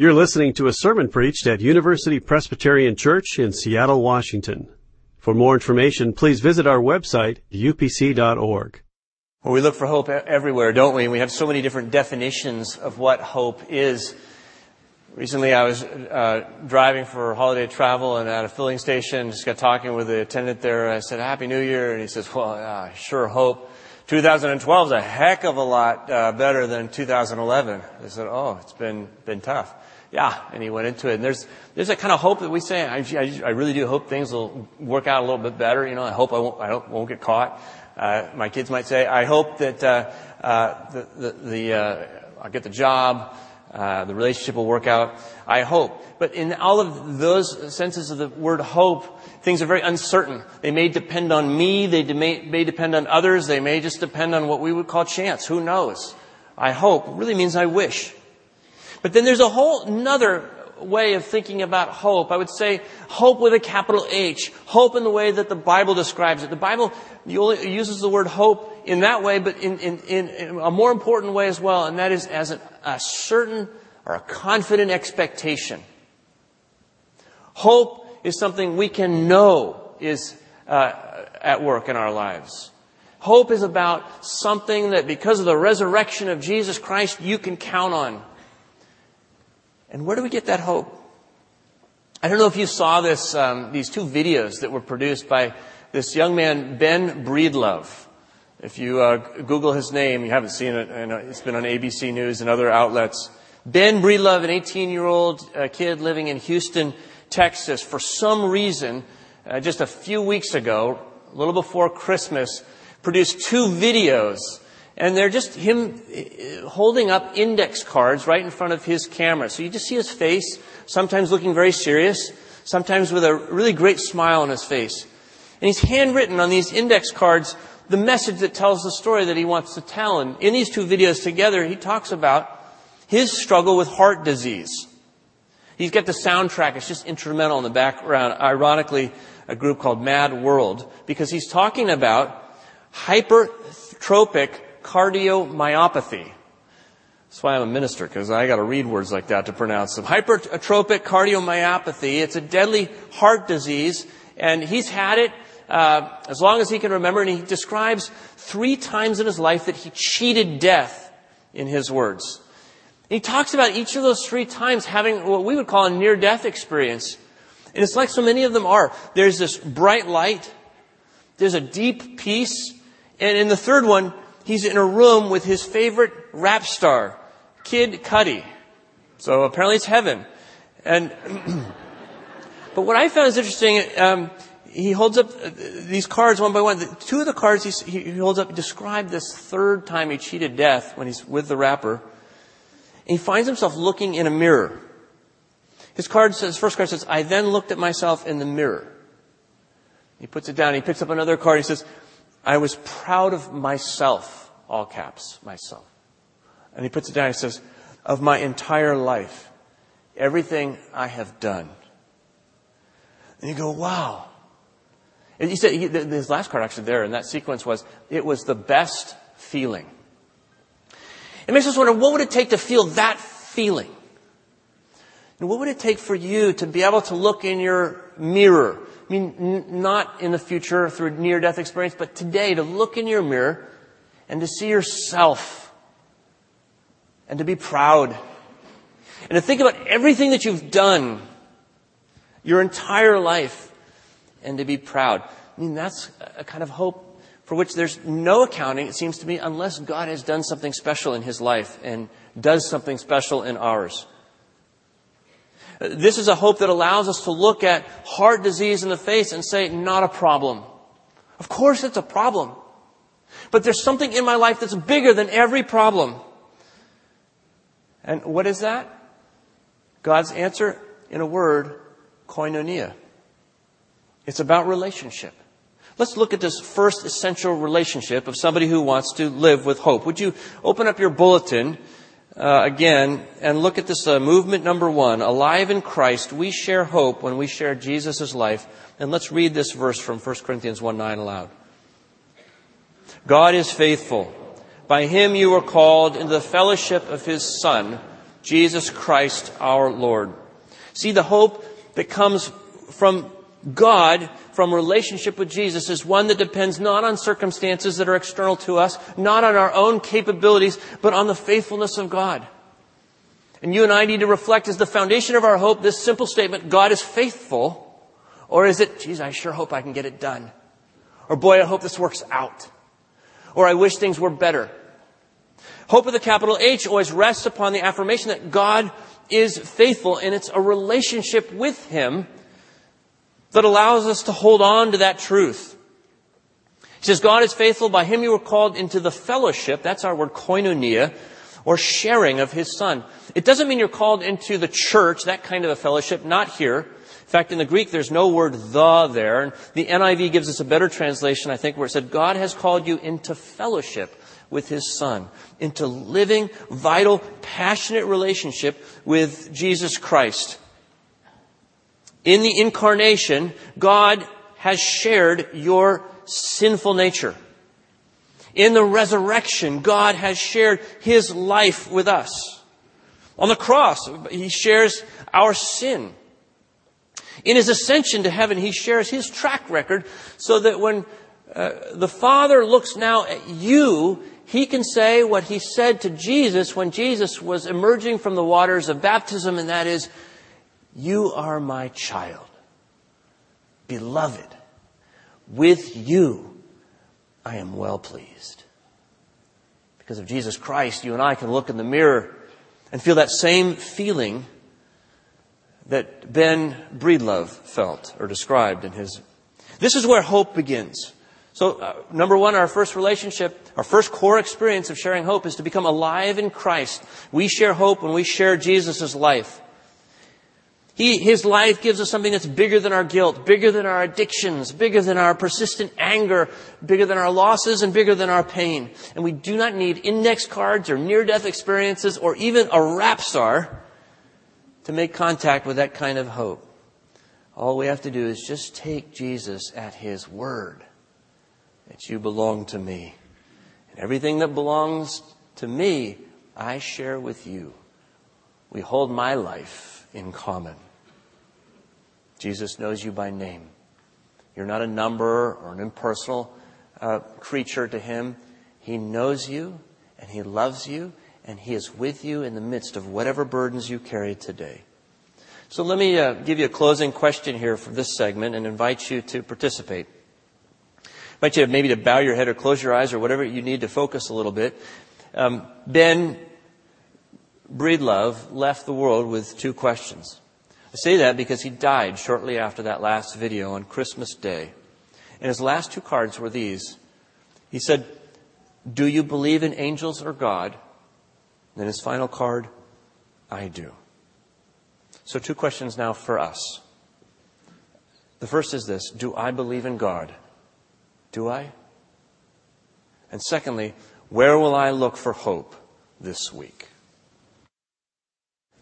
You're listening to a sermon preached at University Presbyterian Church in Seattle, Washington. For more information, please visit our website, upc.org. Well, we look for hope everywhere, don't we? We have so many different definitions of what hope is. Recently, I was uh, driving for holiday travel and at a filling station, just got talking with the attendant there. I said, Happy New Year. And he says, Well, uh, sure hope. 2012 is a heck of a lot uh, better than 2011. I said, Oh, it's been, been tough. Yeah, and he went into it. And there's there's a kind of hope that we say. I, I, I, really do hope things will work out a little bit better. You know, I hope I won't I don't, won't get caught. Uh, my kids might say, I hope that uh, uh, the the, the uh, I'll get the job. Uh, the relationship will work out. I hope. But in all of those senses of the word hope, things are very uncertain. They may depend on me. They may, may depend on others. They may just depend on what we would call chance. Who knows? I hope really means I wish. But then there's a whole another way of thinking about hope. I would say hope with a capital H. Hope in the way that the Bible describes it. The Bible uses the word hope in that way, but in, in, in a more important way as well, and that is as a, a certain or a confident expectation. Hope is something we can know is uh, at work in our lives. Hope is about something that because of the resurrection of Jesus Christ, you can count on. And where do we get that hope? I don't know if you saw this, um, these two videos that were produced by this young man, Ben Breedlove. If you uh, Google his name, you haven't seen it, and it's been on ABC News and other outlets. Ben Breedlove, an 18-year-old uh, kid living in Houston, Texas, for some reason, uh, just a few weeks ago, a little before Christmas, produced two videos and they're just him uh, holding up index cards right in front of his camera. So you just see his face, sometimes looking very serious, sometimes with a really great smile on his face. And he's handwritten on these index cards the message that tells the story that he wants to tell. And in these two videos together, he talks about his struggle with heart disease. He's got the soundtrack. It's just instrumental in the background. Ironically, a group called Mad World, because he's talking about hypertrophic cardiomyopathy. That's why I'm a minister, because I gotta read words like that to pronounce them. Hypertrophic cardiomyopathy. It's a deadly heart disease, and he's had it uh, as long as he can remember, and he describes three times in his life that he cheated death in his words. he talks about each of those three times having what we would call a near-death experience. And it's like so many of them are. There's this bright light. There's a deep peace. And in the third one, he's in a room with his favorite rap star, Kid Cudi. So apparently it's heaven. And, but what I found is interesting, um, he holds up uh, these cards one by one. Two of the cards he, he holds up describe this third time he cheated death when he's with the rapper. And he finds himself looking in a mirror. His card says, first card says, I then looked at myself in the mirror. He puts it down. He picks up another card. He says, I was proud of myself, all caps, myself. And he puts it down. He says, of my entire life, everything I have done. And you go, wow. And he said, his last card actually there in that sequence was, it was the best feeling. It makes us wonder, what would it take to feel that feeling? And what would it take for you to be able to look in your mirror I mean, n- not in the future through near death experience, but today to look in your mirror and to see yourself and to be proud and to think about everything that you've done your entire life and to be proud. I mean, that's a kind of hope for which there's no accounting, it seems to me, unless God has done something special in his life and does something special in ours. This is a hope that allows us to look at heart disease in the face and say, not a problem. Of course it's a problem. But there's something in my life that's bigger than every problem. And what is that? God's answer in a word, koinonia. It's about relationship. Let's look at this first essential relationship of somebody who wants to live with hope. Would you open up your bulletin uh, again and look at this uh, movement number one. Alive in Christ, we share hope when we share Jesus' life. And let's read this verse from 1 Corinthians 1 9 aloud. God is faithful. By him you were called into the fellowship of his Son, Jesus Christ our Lord. See, the hope that comes from God, from relationship with Jesus, is one that depends not on circumstances that are external to us, not on our own capabilities, but on the faithfulness of God. And you and I need to reflect as the foundation of our hope this simple statement, God is faithful, or is it, geez, I sure hope I can get it done. Or boy, I hope this works out. Or I wish things were better. Hope with a capital H always rests upon the affirmation that God is faithful and it's a relationship with Him that allows us to hold on to that truth. He says, God is faithful. By Him you were called into the fellowship. That's our word koinonia or sharing of His Son. It doesn't mean you're called into the church, that kind of a fellowship, not here. In fact, in the Greek, there's no word the there. And the NIV gives us a better translation, I think, where it said, God has called you into fellowship with His Son, into living, vital, passionate relationship with Jesus Christ. In the incarnation, God has shared your sinful nature. In the resurrection, God has shared His life with us. On the cross, He shares our sin. In his ascension to heaven, he shares his track record so that when uh, the Father looks now at you, he can say what he said to Jesus when Jesus was emerging from the waters of baptism, and that is, You are my child, beloved. With you, I am well pleased. Because of Jesus Christ, you and I can look in the mirror and feel that same feeling that Ben Breedlove felt or described in his. This is where hope begins. So, uh, number one, our first relationship, our first core experience of sharing hope is to become alive in Christ. We share hope when we share Jesus' life. He, his life gives us something that's bigger than our guilt, bigger than our addictions, bigger than our persistent anger, bigger than our losses, and bigger than our pain. And we do not need index cards or near-death experiences or even a rap star to make contact with that kind of hope. All we have to do is just take Jesus at His word that you belong to me. And everything that belongs to me, I share with you. We hold my life in common. Jesus knows you by name. You're not a number or an impersonal uh, creature to Him. He knows you and He loves you and He is with you in the midst of whatever burdens you carry today. So let me uh, give you a closing question here for this segment and invite you to participate. I invite you maybe to bow your head or close your eyes or whatever you need to focus a little bit. Um, ben Breedlove left the world with two questions. I say that because he died shortly after that last video on Christmas Day. And his last two cards were these. He said, Do you believe in angels or God? Then his final card, I do. So, two questions now for us. The first is this Do I believe in God? Do I? And secondly, where will I look for hope this week?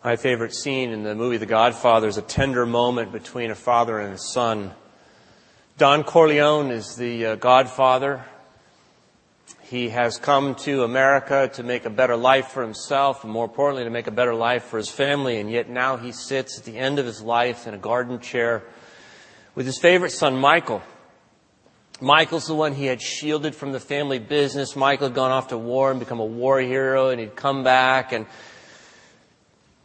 My favorite scene in the movie The Godfather is a tender moment between a father and a son. Don Corleone is the uh, godfather. He has come to America to make a better life for himself, and more importantly, to make a better life for his family, and yet now he sits at the end of his life in a garden chair with his favorite son, Michael. Michael's the one he had shielded from the family business. Michael had gone off to war and become a war hero, and he'd come back. And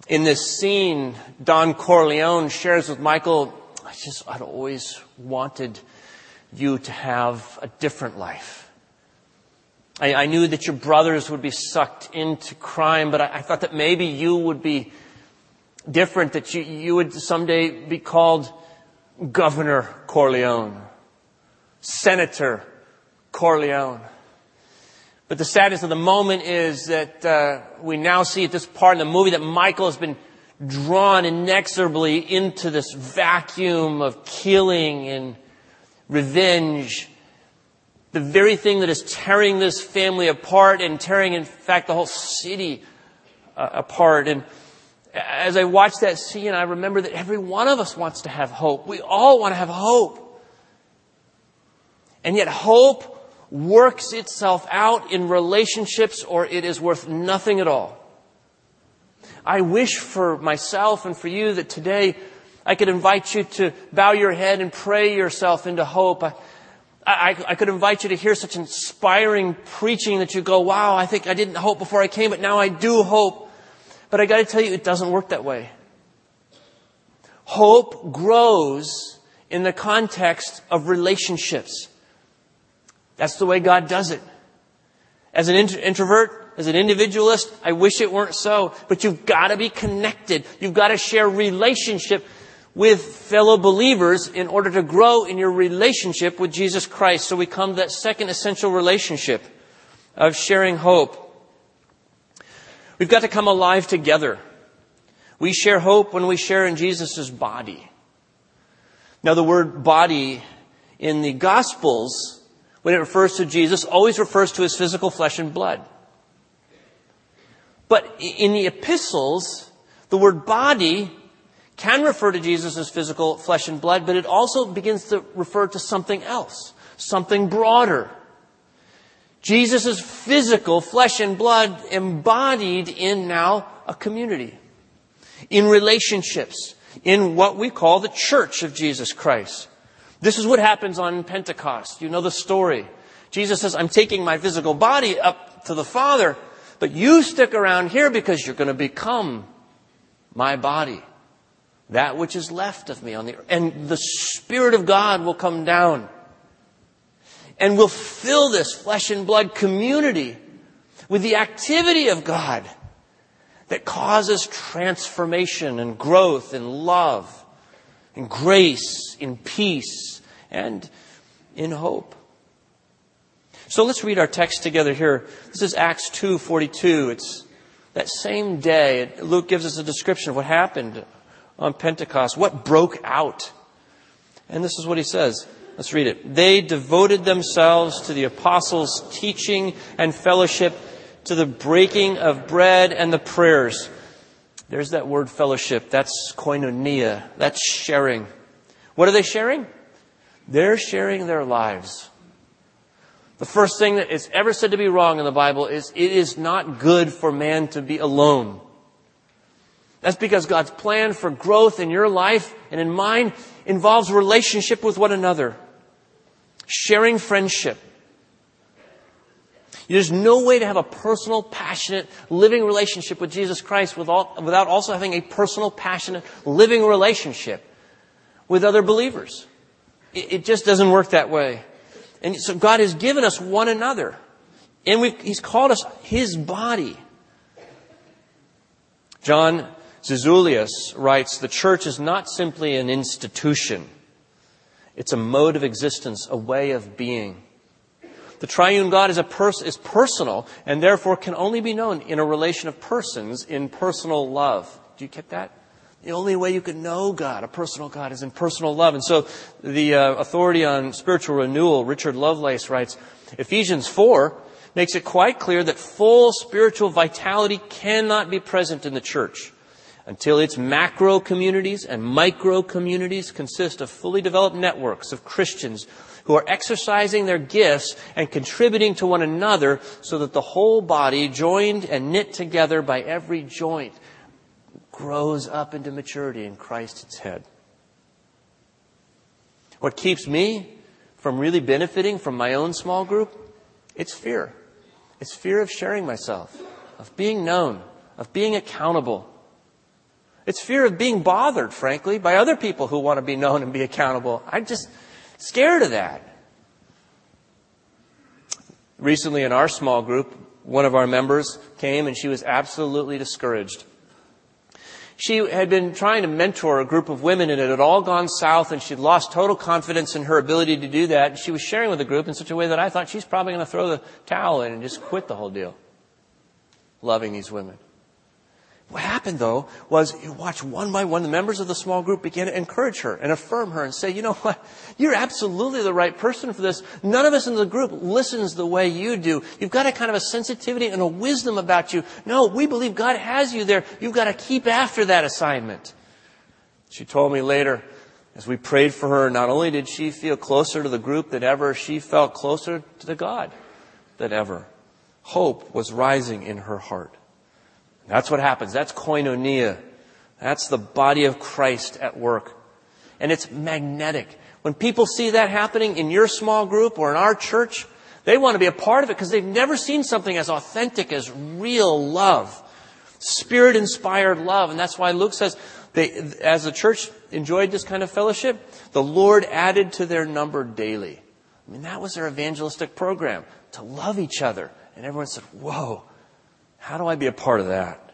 in this scene, Don Corleone shares with Michael, I just, I'd always wanted you to have a different life. I, I, knew that your brothers would be sucked into crime, but I, I, thought that maybe you would be different, that you, you would someday be called Governor Corleone, Senator Corleone. But the sadness of the moment is that uh, we now see at this part in the movie that Michael has been drawn inexorably into this vacuum of killing and revenge the very thing that is tearing this family apart and tearing, in fact, the whole city uh, apart. And as I watch that scene, I remember that every one of us wants to have hope. We all want to have hope. And yet hope works itself out in relationships or it is worth nothing at all. I wish for myself and for you that today I could invite you to bow your head and pray yourself into hope. I, I, I, could invite you to hear such inspiring preaching that you go, wow, I think I didn't hope before I came, but now I do hope. But I gotta tell you, it doesn't work that way. Hope grows in the context of relationships. That's the way God does it. As an introvert, as an individualist, I wish it weren't so, but you've gotta be connected. You've gotta share relationship with fellow believers in order to grow in your relationship with Jesus Christ. So we come to that second essential relationship of sharing hope. We've got to come alive together. We share hope when we share in Jesus' body. Now the word body in the Gospels, when it refers to Jesus, always refers to his physical flesh and blood. But in the epistles, the word body can refer to Jesus as physical flesh and blood, but it also begins to refer to something else, something broader. Jesus' physical flesh and blood embodied in now a community, in relationships, in what we call the church of Jesus Christ. This is what happens on Pentecost. You know the story. Jesus says, I'm taking my physical body up to the Father, but you stick around here because you're going to become my body that which is left of me on the earth. And the Spirit of God will come down and will fill this flesh and blood community with the activity of God that causes transformation and growth and love and grace in peace and in hope. So let's read our text together here. This is Acts 2:42. It's that same day. Luke gives us a description of what happened on Pentecost, what broke out. And this is what he says. Let's read it. They devoted themselves to the apostles' teaching and fellowship, to the breaking of bread and the prayers. There's that word fellowship. That's koinonia. That's sharing. What are they sharing? They're sharing their lives. The first thing that is ever said to be wrong in the Bible is it is not good for man to be alone. That's because God's plan for growth in your life and in mine involves relationship with one another. Sharing friendship. There's no way to have a personal, passionate, living relationship with Jesus Christ without also having a personal, passionate, living relationship with other believers. It just doesn't work that way. And so God has given us one another. And He's called us His body. John Zizioulas writes, the church is not simply an institution. It's a mode of existence, a way of being. The triune God is, a pers- is personal and therefore can only be known in a relation of persons in personal love. Do you get that? The only way you can know God, a personal God, is in personal love. And so the uh, authority on spiritual renewal, Richard Lovelace writes, Ephesians 4 makes it quite clear that full spiritual vitality cannot be present in the church until its macro communities and micro communities consist of fully developed networks of Christians who are exercising their gifts and contributing to one another so that the whole body, joined and knit together by every joint, grows up into maturity in Christ its head. What keeps me from really benefiting from my own small group? It's fear. It's fear of sharing myself, of being known, of being accountable, it's fear of being bothered, frankly, by other people who want to be known and be accountable. I'm just scared of that. Recently in our small group, one of our members came and she was absolutely discouraged. She had been trying to mentor a group of women and it had all gone south and she'd lost total confidence in her ability to do that. She was sharing with the group in such a way that I thought she's probably going to throw the towel in and just quit the whole deal. Loving these women. What happened though was you watch one by one the members of the small group begin to encourage her and affirm her and say, you know what? You're absolutely the right person for this. None of us in the group listens the way you do. You've got a kind of a sensitivity and a wisdom about you. No, we believe God has you there. You've got to keep after that assignment. She told me later, as we prayed for her, not only did she feel closer to the group than ever, she felt closer to God than ever. Hope was rising in her heart. That's what happens. That's koinonia. That's the body of Christ at work. And it's magnetic. When people see that happening in your small group or in our church, they want to be a part of it because they've never seen something as authentic as real love. Spirit inspired love. And that's why Luke says, they, as the church enjoyed this kind of fellowship, the Lord added to their number daily. I mean, that was their evangelistic program, to love each other. And everyone said, whoa, how do I be a part of that?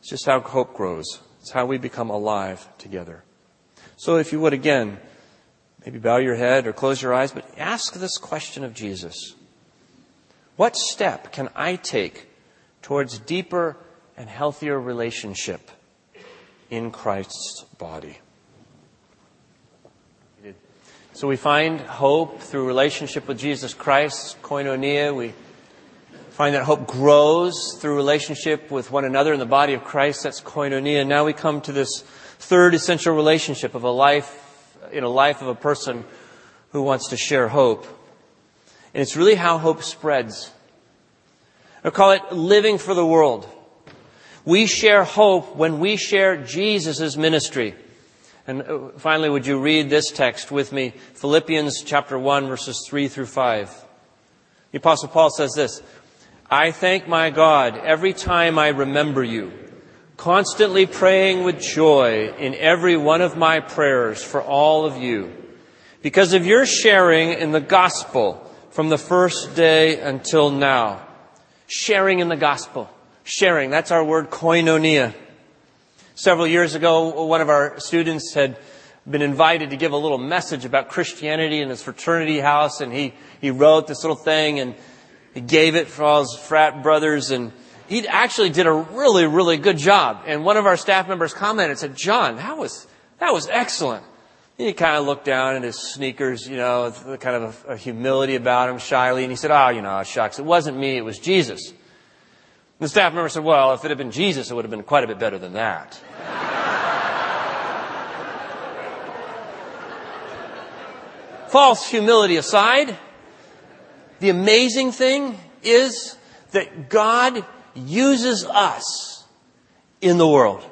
It's just how hope grows. It's how we become alive together. So if you would again, maybe bow your head or close your eyes, but ask this question of Jesus. What step can I take towards deeper and healthier relationship in Christ's body? So we find hope through relationship with Jesus Christ, koinonia. We find that hope grows through relationship with one another in the body of Christ. That's koinonia. Now we come to this third essential relationship of a life, in a life of a person who wants to share hope. And it's really how hope spreads. I call it living for the world. We share hope when we share Jesus' ministry. And uh, finally, would you read this text with me? Philippians chapter 1 verses 3 through 5. The apostle Paul says this, I thank my God every time I remember you, constantly praying with joy in every one of my prayers for all of you, because of your sharing in the gospel from the first day until now. Sharing in the gospel. Sharing. That's our word koinonia. Several years ago, one of our students had been invited to give a little message about Christianity in his fraternity house, and he, he wrote this little thing, and he gave it for all his frat brothers and he actually did a really, really good job. And one of our staff members commented and said, John, that was, that was excellent. And he kind of looked down at his sneakers, you know, kind of a, a humility about him, shyly, and he said, oh, you know, shucks, it wasn't me, it was Jesus. And the staff member said, well, if it had been Jesus, it would have been quite a bit better than that. False humility aside, the amazing thing is that God uses us in the world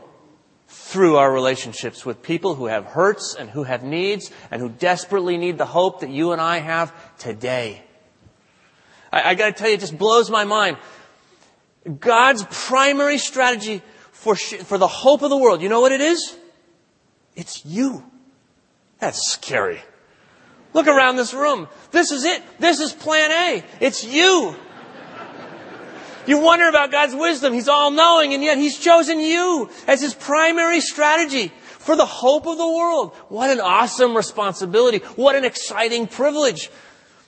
through our relationships with people who have hurts and who have needs and who desperately need the hope that you and I have today. I, I gotta tell you, it just blows my mind. God's primary strategy for, sh- for the hope of the world, you know what it is? It's you. That's scary. Look around this room. This is it. This is plan A. It's you. You wonder about God's wisdom. He's all knowing and yet He's chosen you as His primary strategy for the hope of the world. What an awesome responsibility. What an exciting privilege.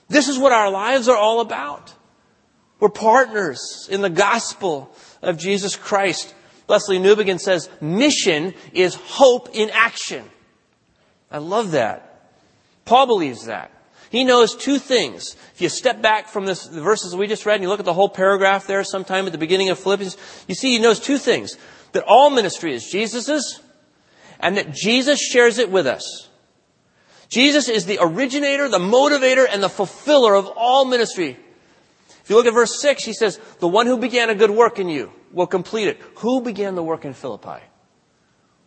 This is what our lives are all about. We're partners in the gospel of Jesus Christ. Lesslie Newbigin says, mission is hope in action. I love that. Paul believes that. He knows two things. If you step back from this, the verses we just read and you look at the whole paragraph there sometime at the beginning of Philippians, you see he knows two things. That all ministry is Jesus's and that Jesus shares it with us. Jesus is the originator, the motivator, and the fulfiller of all ministry. If you look at verse 6, he says, the one who began a good work in you will complete it. Who began the work in Philippi?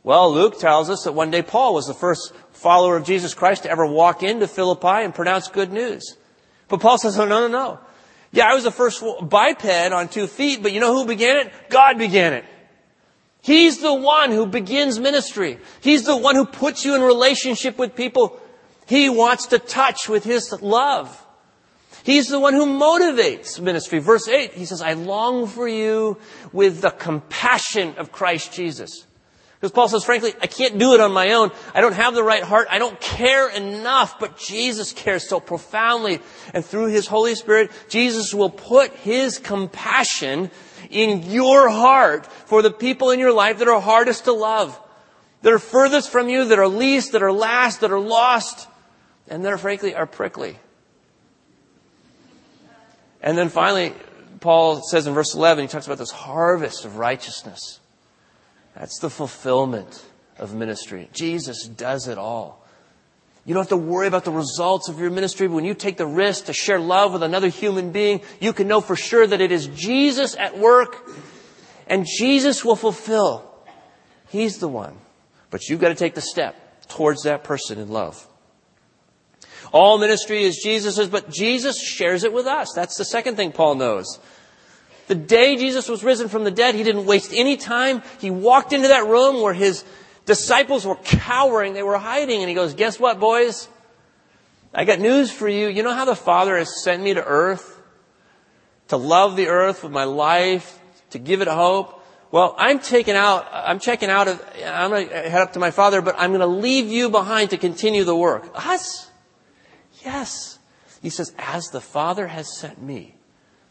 Well, Luke tells us that one day Paul was the first follower of Jesus Christ to ever walk into Philippi and pronounce good news. But Paul says, oh, no, no, no. Yeah, I was the first biped on two feet, but you know who began it? God began it. He's the one who begins ministry. He's the one who puts you in relationship with people he wants to touch with his love. He's the one who motivates ministry. Verse 8, he says, I long for you with the compassion of Christ Jesus. Because Paul says, frankly, I can't do it on my own. I don't have the right heart. I don't care enough, but Jesus cares so profoundly. And through His Holy Spirit, Jesus will put His compassion in your heart for the people in your life that are hardest to love, that are furthest from you, that are least, that are last, that are lost, and that are frankly are prickly. And then finally, Paul says in verse 11, he talks about this harvest of righteousness. That's the fulfillment of ministry. Jesus does it all. You don't have to worry about the results of your ministry. But When you take the risk to share love with another human being, you can know for sure that it is Jesus at work and Jesus will fulfill. He's the one. But you've got to take the step towards that person in love. All ministry is Jesus's, but Jesus shares it with us. That's the second thing Paul knows. The day Jesus was risen from the dead, he didn't waste any time. He walked into that room where his disciples were cowering, they were hiding, and he goes, Guess what, boys? I got news for you. You know how the Father has sent me to earth? To love the earth with my life, to give it hope. Well, I'm taking out, I'm checking out of, I'm going to head up to my Father, but I'm going to leave you behind to continue the work. Us? Yes. He says, as the Father has sent me,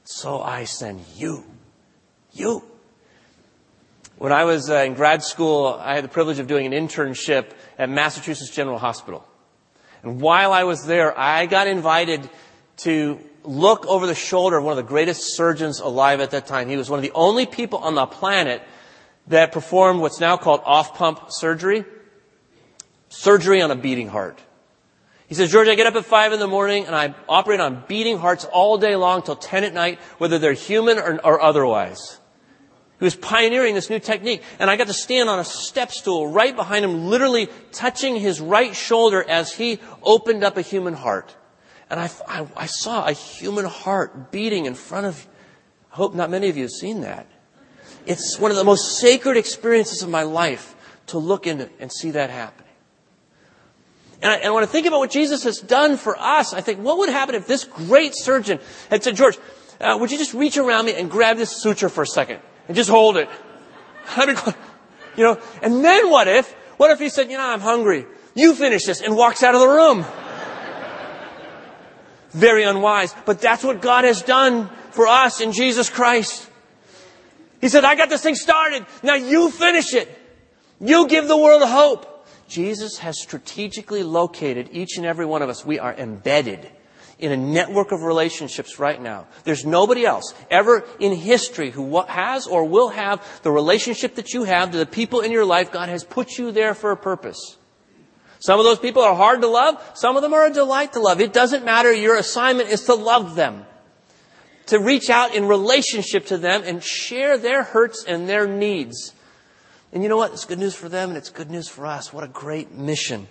so I send you. You. When I was uh, in grad school, I had the privilege of doing an internship at Massachusetts General Hospital. And while I was there, I got invited to look over the shoulder of one of the greatest surgeons alive at that time. He was one of the only people on the planet that performed what's now called off-pump surgery. Surgery on a beating heart. He says, George, I get up at five in the morning and I operate on beating hearts all day long till 10 at night, whether they're human or, or otherwise. He was pioneering this new technique. And I got to stand on a step stool right behind him, literally touching his right shoulder as he opened up a human heart. And I, I, I saw a human heart beating in front of, I hope not many of you have seen that. It's one of the most sacred experiences of my life to look in and see that happening. And I, and when I think about what Jesus has done for us, I think, what would happen if this great surgeon had said, George, uh, would you just reach around me and grab this suture for a second? and just hold it. you know, and then what if, what if he said, you know, I'm hungry. You finish this and walks out of the room. Very unwise. But that's what God has done for us in Jesus Christ. He said, I got this thing started. Now you finish it. You give the world hope. Jesus has strategically located each and every one of us. We are embedded in a network of relationships right now. There's nobody else ever in history who has or will have the relationship that you have to the people in your life. God has put you there for a purpose. Some of those people are hard to love. Some of them are a delight to love. It doesn't matter. Your assignment is to love them. To reach out in relationship to them and share their hurts and their needs. And you know what? It's good news for them and it's good news for us. What a great mission.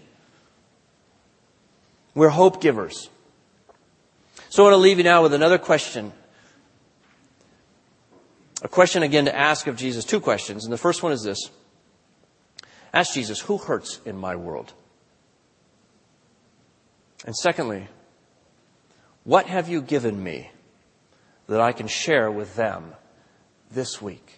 We're hope givers. So I want to leave you now with another question. A question again to ask of Jesus. Two questions. And the first one is this. Ask Jesus, who hurts in my world? And secondly, what have you given me that I can share with them this week?